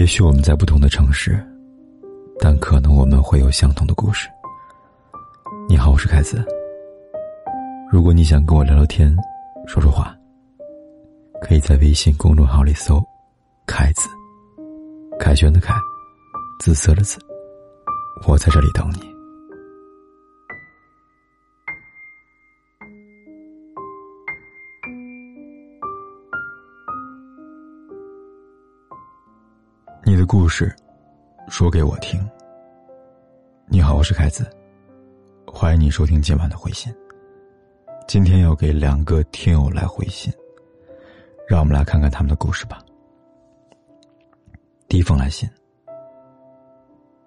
也许我们在不同的城市，但可能我们会有相同的故事。你好，我是凯子。如果你想跟我聊聊天，说说话，可以在微信公众号里搜“凯子”，凯旋的凯，紫色的紫。我在这里等你。你的故事，说给我听。你好，我是凯子，欢迎你收听今晚的回信。今天要给两个听友来回信，让我们来看看他们的故事吧。第一封来信，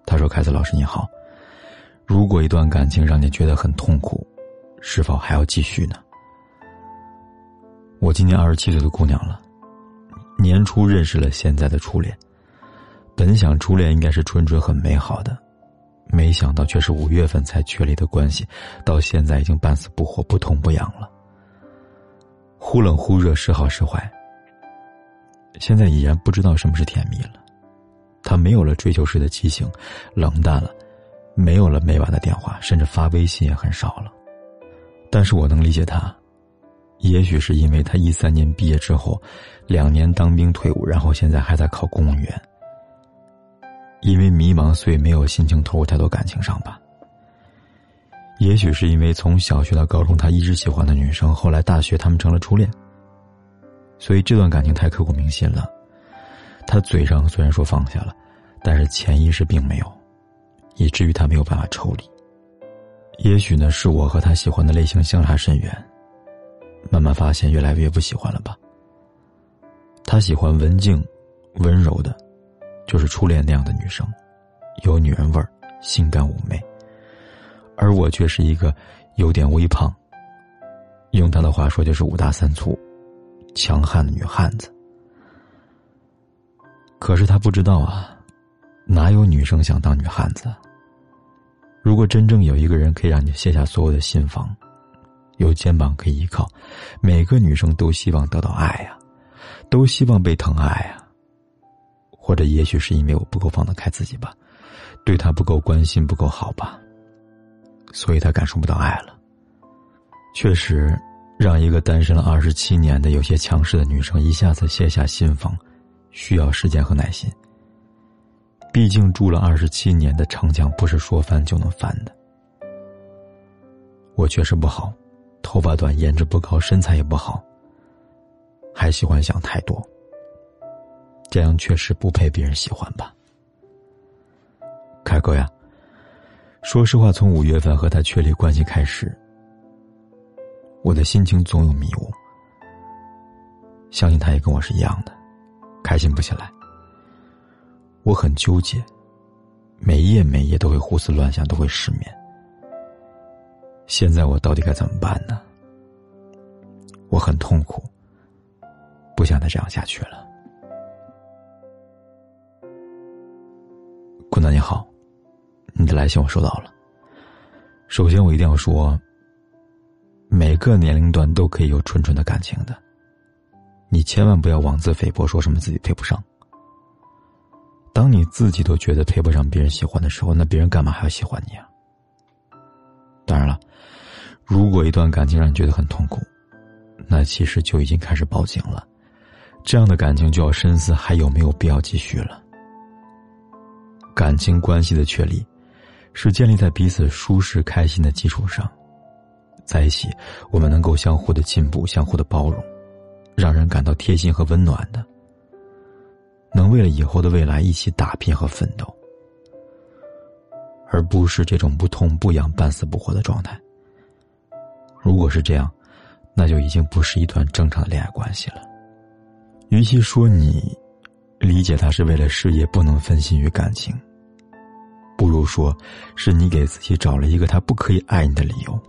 他说：“凯子老师你好，如果一段感情让你觉得很痛苦，是否还要继续呢？我今年二十七岁的姑娘了，年初认识了现在的初恋。”本想初恋应该是纯纯很美好的，没想到却是五月份才确立的关系，到现在已经半死不活、不痛不痒了，忽冷忽热，时好时坏。现在已然不知道什么是甜蜜了，他没有了追求时的激情，冷淡了，没有了每晚的电话，甚至发微信也很少了。但是我能理解他，也许是因为他一三年毕业之后，两年当兵退伍，然后现在还在考公务员。因为迷茫，所以没有心情投入太多感情上吧。也许是因为从小学到高中，他一直喜欢的女生，后来大学他们成了初恋，所以这段感情太刻骨铭心了。他嘴上虽然说放下了，但是潜意识并没有，以至于他没有办法抽离。也许呢，是我和他喜欢的类型相差甚远，慢慢发现越来越不喜欢了吧。他喜欢文静、温柔的。就是初恋那样的女生，有女人味儿，性感妩媚。而我却是一个有点微胖，用她的话说就是五大三粗、强悍的女汉子。可是他不知道啊，哪有女生想当女汉子？如果真正有一个人可以让你卸下所有的心防，有肩膀可以依靠，每个女生都希望得到爱呀，都希望被疼爱呀。或者也许是因为我不够放得开自己吧，对他不够关心不够好吧，所以他感受不到爱了。确实，让一个单身了二十七年的有些强势的女生一下子卸下心防，需要时间和耐心。毕竟住了二十七年的城墙不是说翻就能翻的。我确实不好，头发短，颜值不高，身材也不好，还喜欢想太多。这样确实不配别人喜欢吧，凯哥呀。说实话，从五月份和他确立关系开始，我的心情总有迷雾。相信他也跟我是一样的，开心不起来。我很纠结，每夜每夜都会胡思乱想，都会失眠。现在我到底该怎么办呢？我很痛苦，不想再这样下去了。坤南你好，你的来信我收到了。首先，我一定要说，每个年龄段都可以有纯纯的感情的，你千万不要妄自菲薄，说什么自己配不上。当你自己都觉得配不上别人喜欢的时候，那别人干嘛还要喜欢你啊？当然了，如果一段感情让你觉得很痛苦，那其实就已经开始报警了，这样的感情就要深思还有没有必要继续了。感情关系的确立，是建立在彼此舒适开心的基础上，在一起，我们能够相互的进步，相互的包容，让人感到贴心和温暖的，能为了以后的未来一起打拼和奋斗，而不是这种不痛不痒、半死不活的状态。如果是这样，那就已经不是一段正常的恋爱关系了。与其说你。理解他是为了事业不能分心于感情，不如说，是你给自己找了一个他不可以爱你的理由。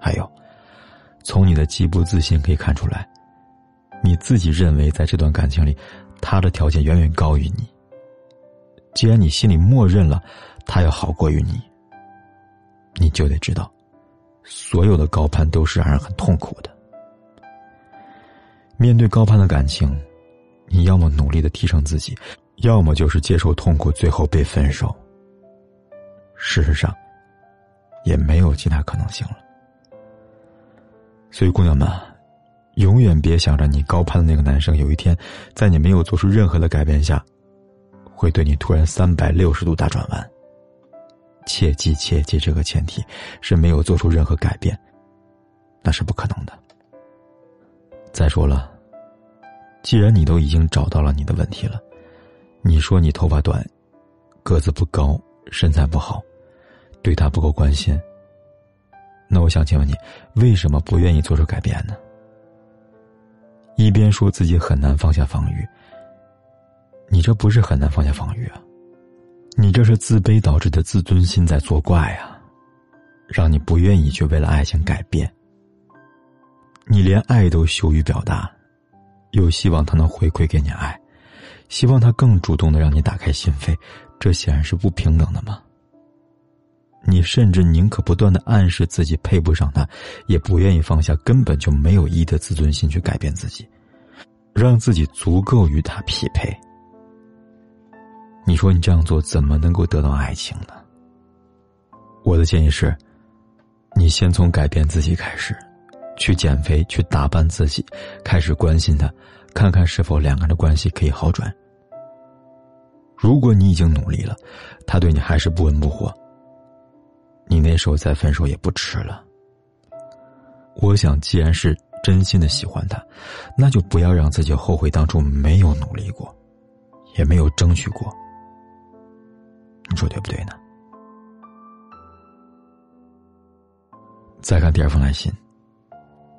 还有，从你的极不自信可以看出来，你自己认为在这段感情里，他的条件远远高于你。既然你心里默认了他要好过于你，你就得知道，所有的高攀都是让人很痛苦的。面对高攀的感情。你要么努力的提升自己，要么就是接受痛苦，最后被分手。事实上，也没有其他可能性了。所以，姑娘们，永远别想着你高攀的那个男生有一天，在你没有做出任何的改变下，会对你突然三百六十度大转弯。切记，切记，这个前提是没有做出任何改变，那是不可能的。再说了，既然你都已经找到了你的问题了，你说你头发短，个子不高，身材不好，对他不够关心，那我想请问你，为什么不愿意做出改变呢？一边说自己很难放下防御，你这不是很难放下防御啊？你这是自卑导致的自尊心在作怪啊，让你不愿意去为了爱情改变。你连爱都羞于表达，又希望他能回馈给你爱，希望他更主动的让你打开心扉，这显然是不平等的嘛。你甚至宁可不断的暗示自己配不上他，也不愿意放下根本就没有意义的自尊心去改变自己，让自己足够与他匹配。你说你这样做怎么能够得到爱情呢？我的建议是，你先从改变自己开始，去减肥，去打扮自己，开始关心他，看看是否两个人的关系可以好转。如果你已经努力了，他对你还是不温不火，你那时候再分手也不迟了。我想，既然是真心的喜欢他，那就不要让自己后悔当初没有努力过，也没有争取过。你说对不对呢？再看第二封来信，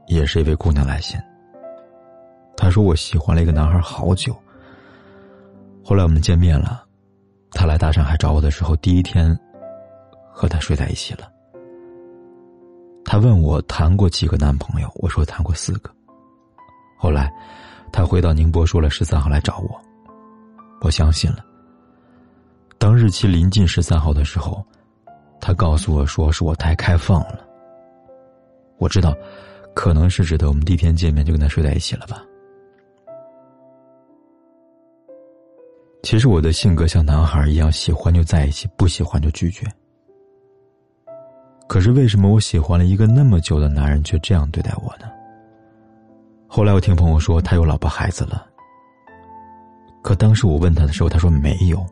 也是一位姑娘来信。她说：“我喜欢了一个男孩好久。后来我们见面了，他来大上海找我的时候，第一天和他睡在一起了。他问我谈过几个男朋友，我说谈过四个。后来他回到宁波，说了十三号来找我，我相信了。”当日期临近十三号的时候，他告诉我说是我太开放了。我知道，可能是指的我们第一天见面就跟他睡在一起了吧。其实我的性格像男孩一样，喜欢就在一起，不喜欢就拒绝。可是为什么我喜欢了一个那么久的男人，却这样对待我呢？后来我听朋友说他有老婆孩子了，可当时我问他的时候，他说没有。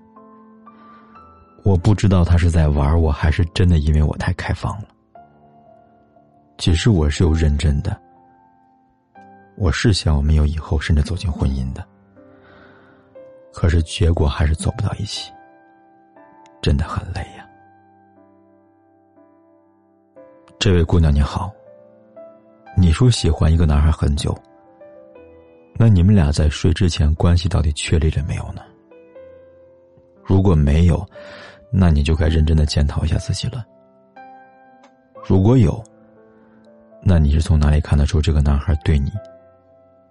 我不知道他是在玩我，还是真的因为我太开放了。其实我是有认真的，我是想我们有以后，甚至走进婚姻的。可是结果还是走不到一起，真的很累呀。这位姑娘你好，你说喜欢一个男孩很久，那你们俩在睡之前关系到底确立了没有呢？如果没有，那你就该认真的检讨一下自己了。如果有，那你是从哪里看得出这个男孩对你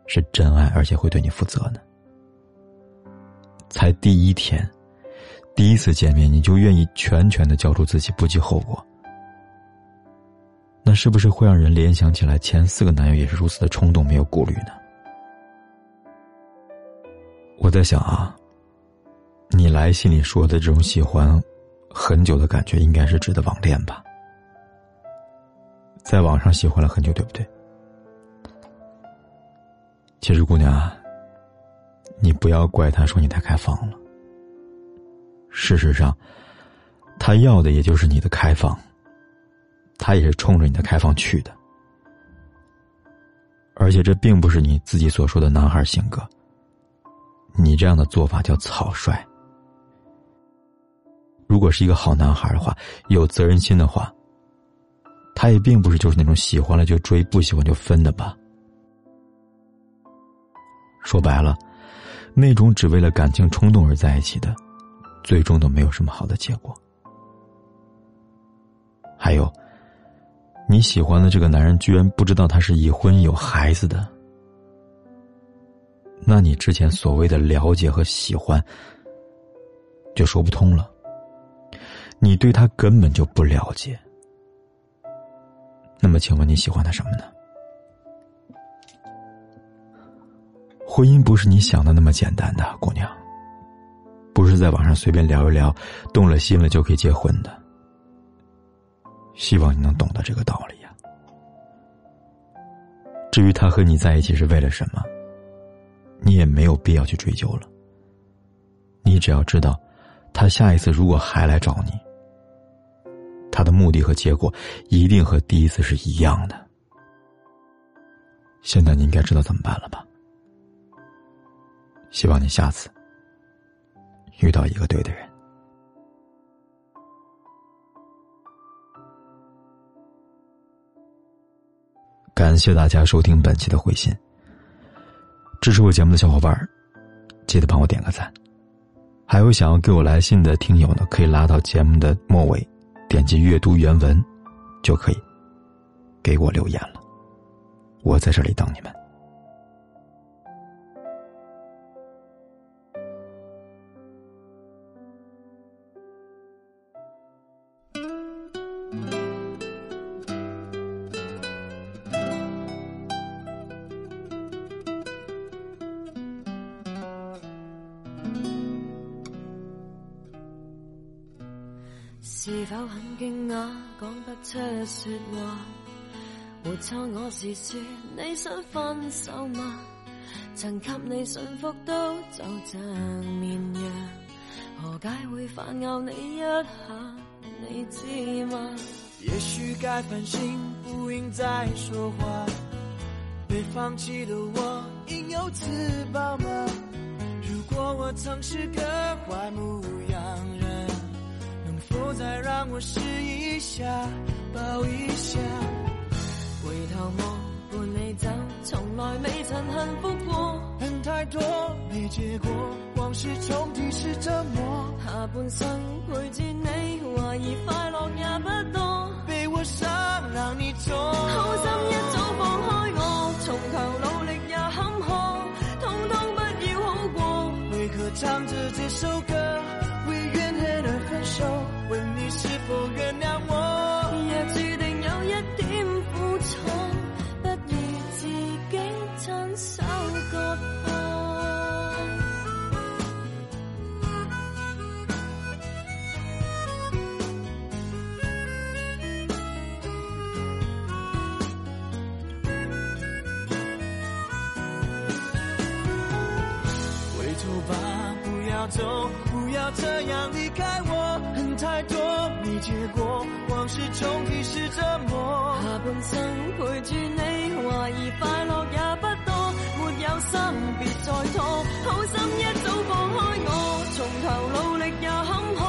是真爱，而且会对你负责呢？才第一天，第一次见面你就愿意全权的交出自己，不计后果，那是不是会让人联想起来前四个男友也是如此的冲动，没有顾虑呢？我在想啊，你来信里说的这种喜欢。很久的感觉应该是指的网恋吧，在网上喜欢了很久，对不对？其实，姑娘啊，你不要怪他说你太开放了。事实上，他要的也就是你的开放，他也是冲着你的开放去的。而且，这并不是你自己所说的男孩性格。你这样的做法叫草率。如果是一个好男孩的话，有责任心的话，他也并不是就是那种喜欢了就追，不喜欢就分的吧。说白了，那种只为了感情冲动而在一起的，最终都没有什么好的结果。还有，你喜欢的这个男人居然不知道他是已婚有孩子的，那你之前所谓的了解和喜欢，就说不通了。你对他根本就不了解，那么请问你喜欢他什么呢？婚姻不是你想的那么简单的，姑娘。不是在网上随便聊一聊，动了心了就可以结婚的。希望你能懂得这个道理呀。至于他和你在一起是为了什么，你也没有必要去追究了。你只要知道，他下一次如果还来找你，他的目的和结果一定和第一次是一样的。现在你应该知道怎么办了吧？希望你下次遇到一个对的人。感谢大家收听本期的回信。支持我节目的小伙伴记得帮我点个赞。还有想要给我来信的听友呢，可以拉到节目的末尾，点击阅读原文，就可以给我留言了。我在这里等你们。惊讶，讲不出说话？没错，我是说你想分手吗？曾给你驯服都就像绵羊，何解会反咬你一下？你知吗？也许该反省，不应再说话。被放弃的我，应有自保吗？如果我曾是个坏让我试一下，抱一下？回头望，伴你走，从来未曾幸福过。恨太多，没结果，往事重提是折磨。下半生陪住你，怀疑快乐也不多。被我伤，让你痛。好心一早放开我，从头努力也坎坷，通通不要好过。为何唱着这首歌，是否原谅我？若注定有一点苦楚，不如自己亲手割破。回头吧，不要走，不要这样离开我。太多，没结果，往事重提是折磨。下半生陪住你，怀疑快乐也不多。没有心，别再拖，好心一早放开我，从头努力也坎坷，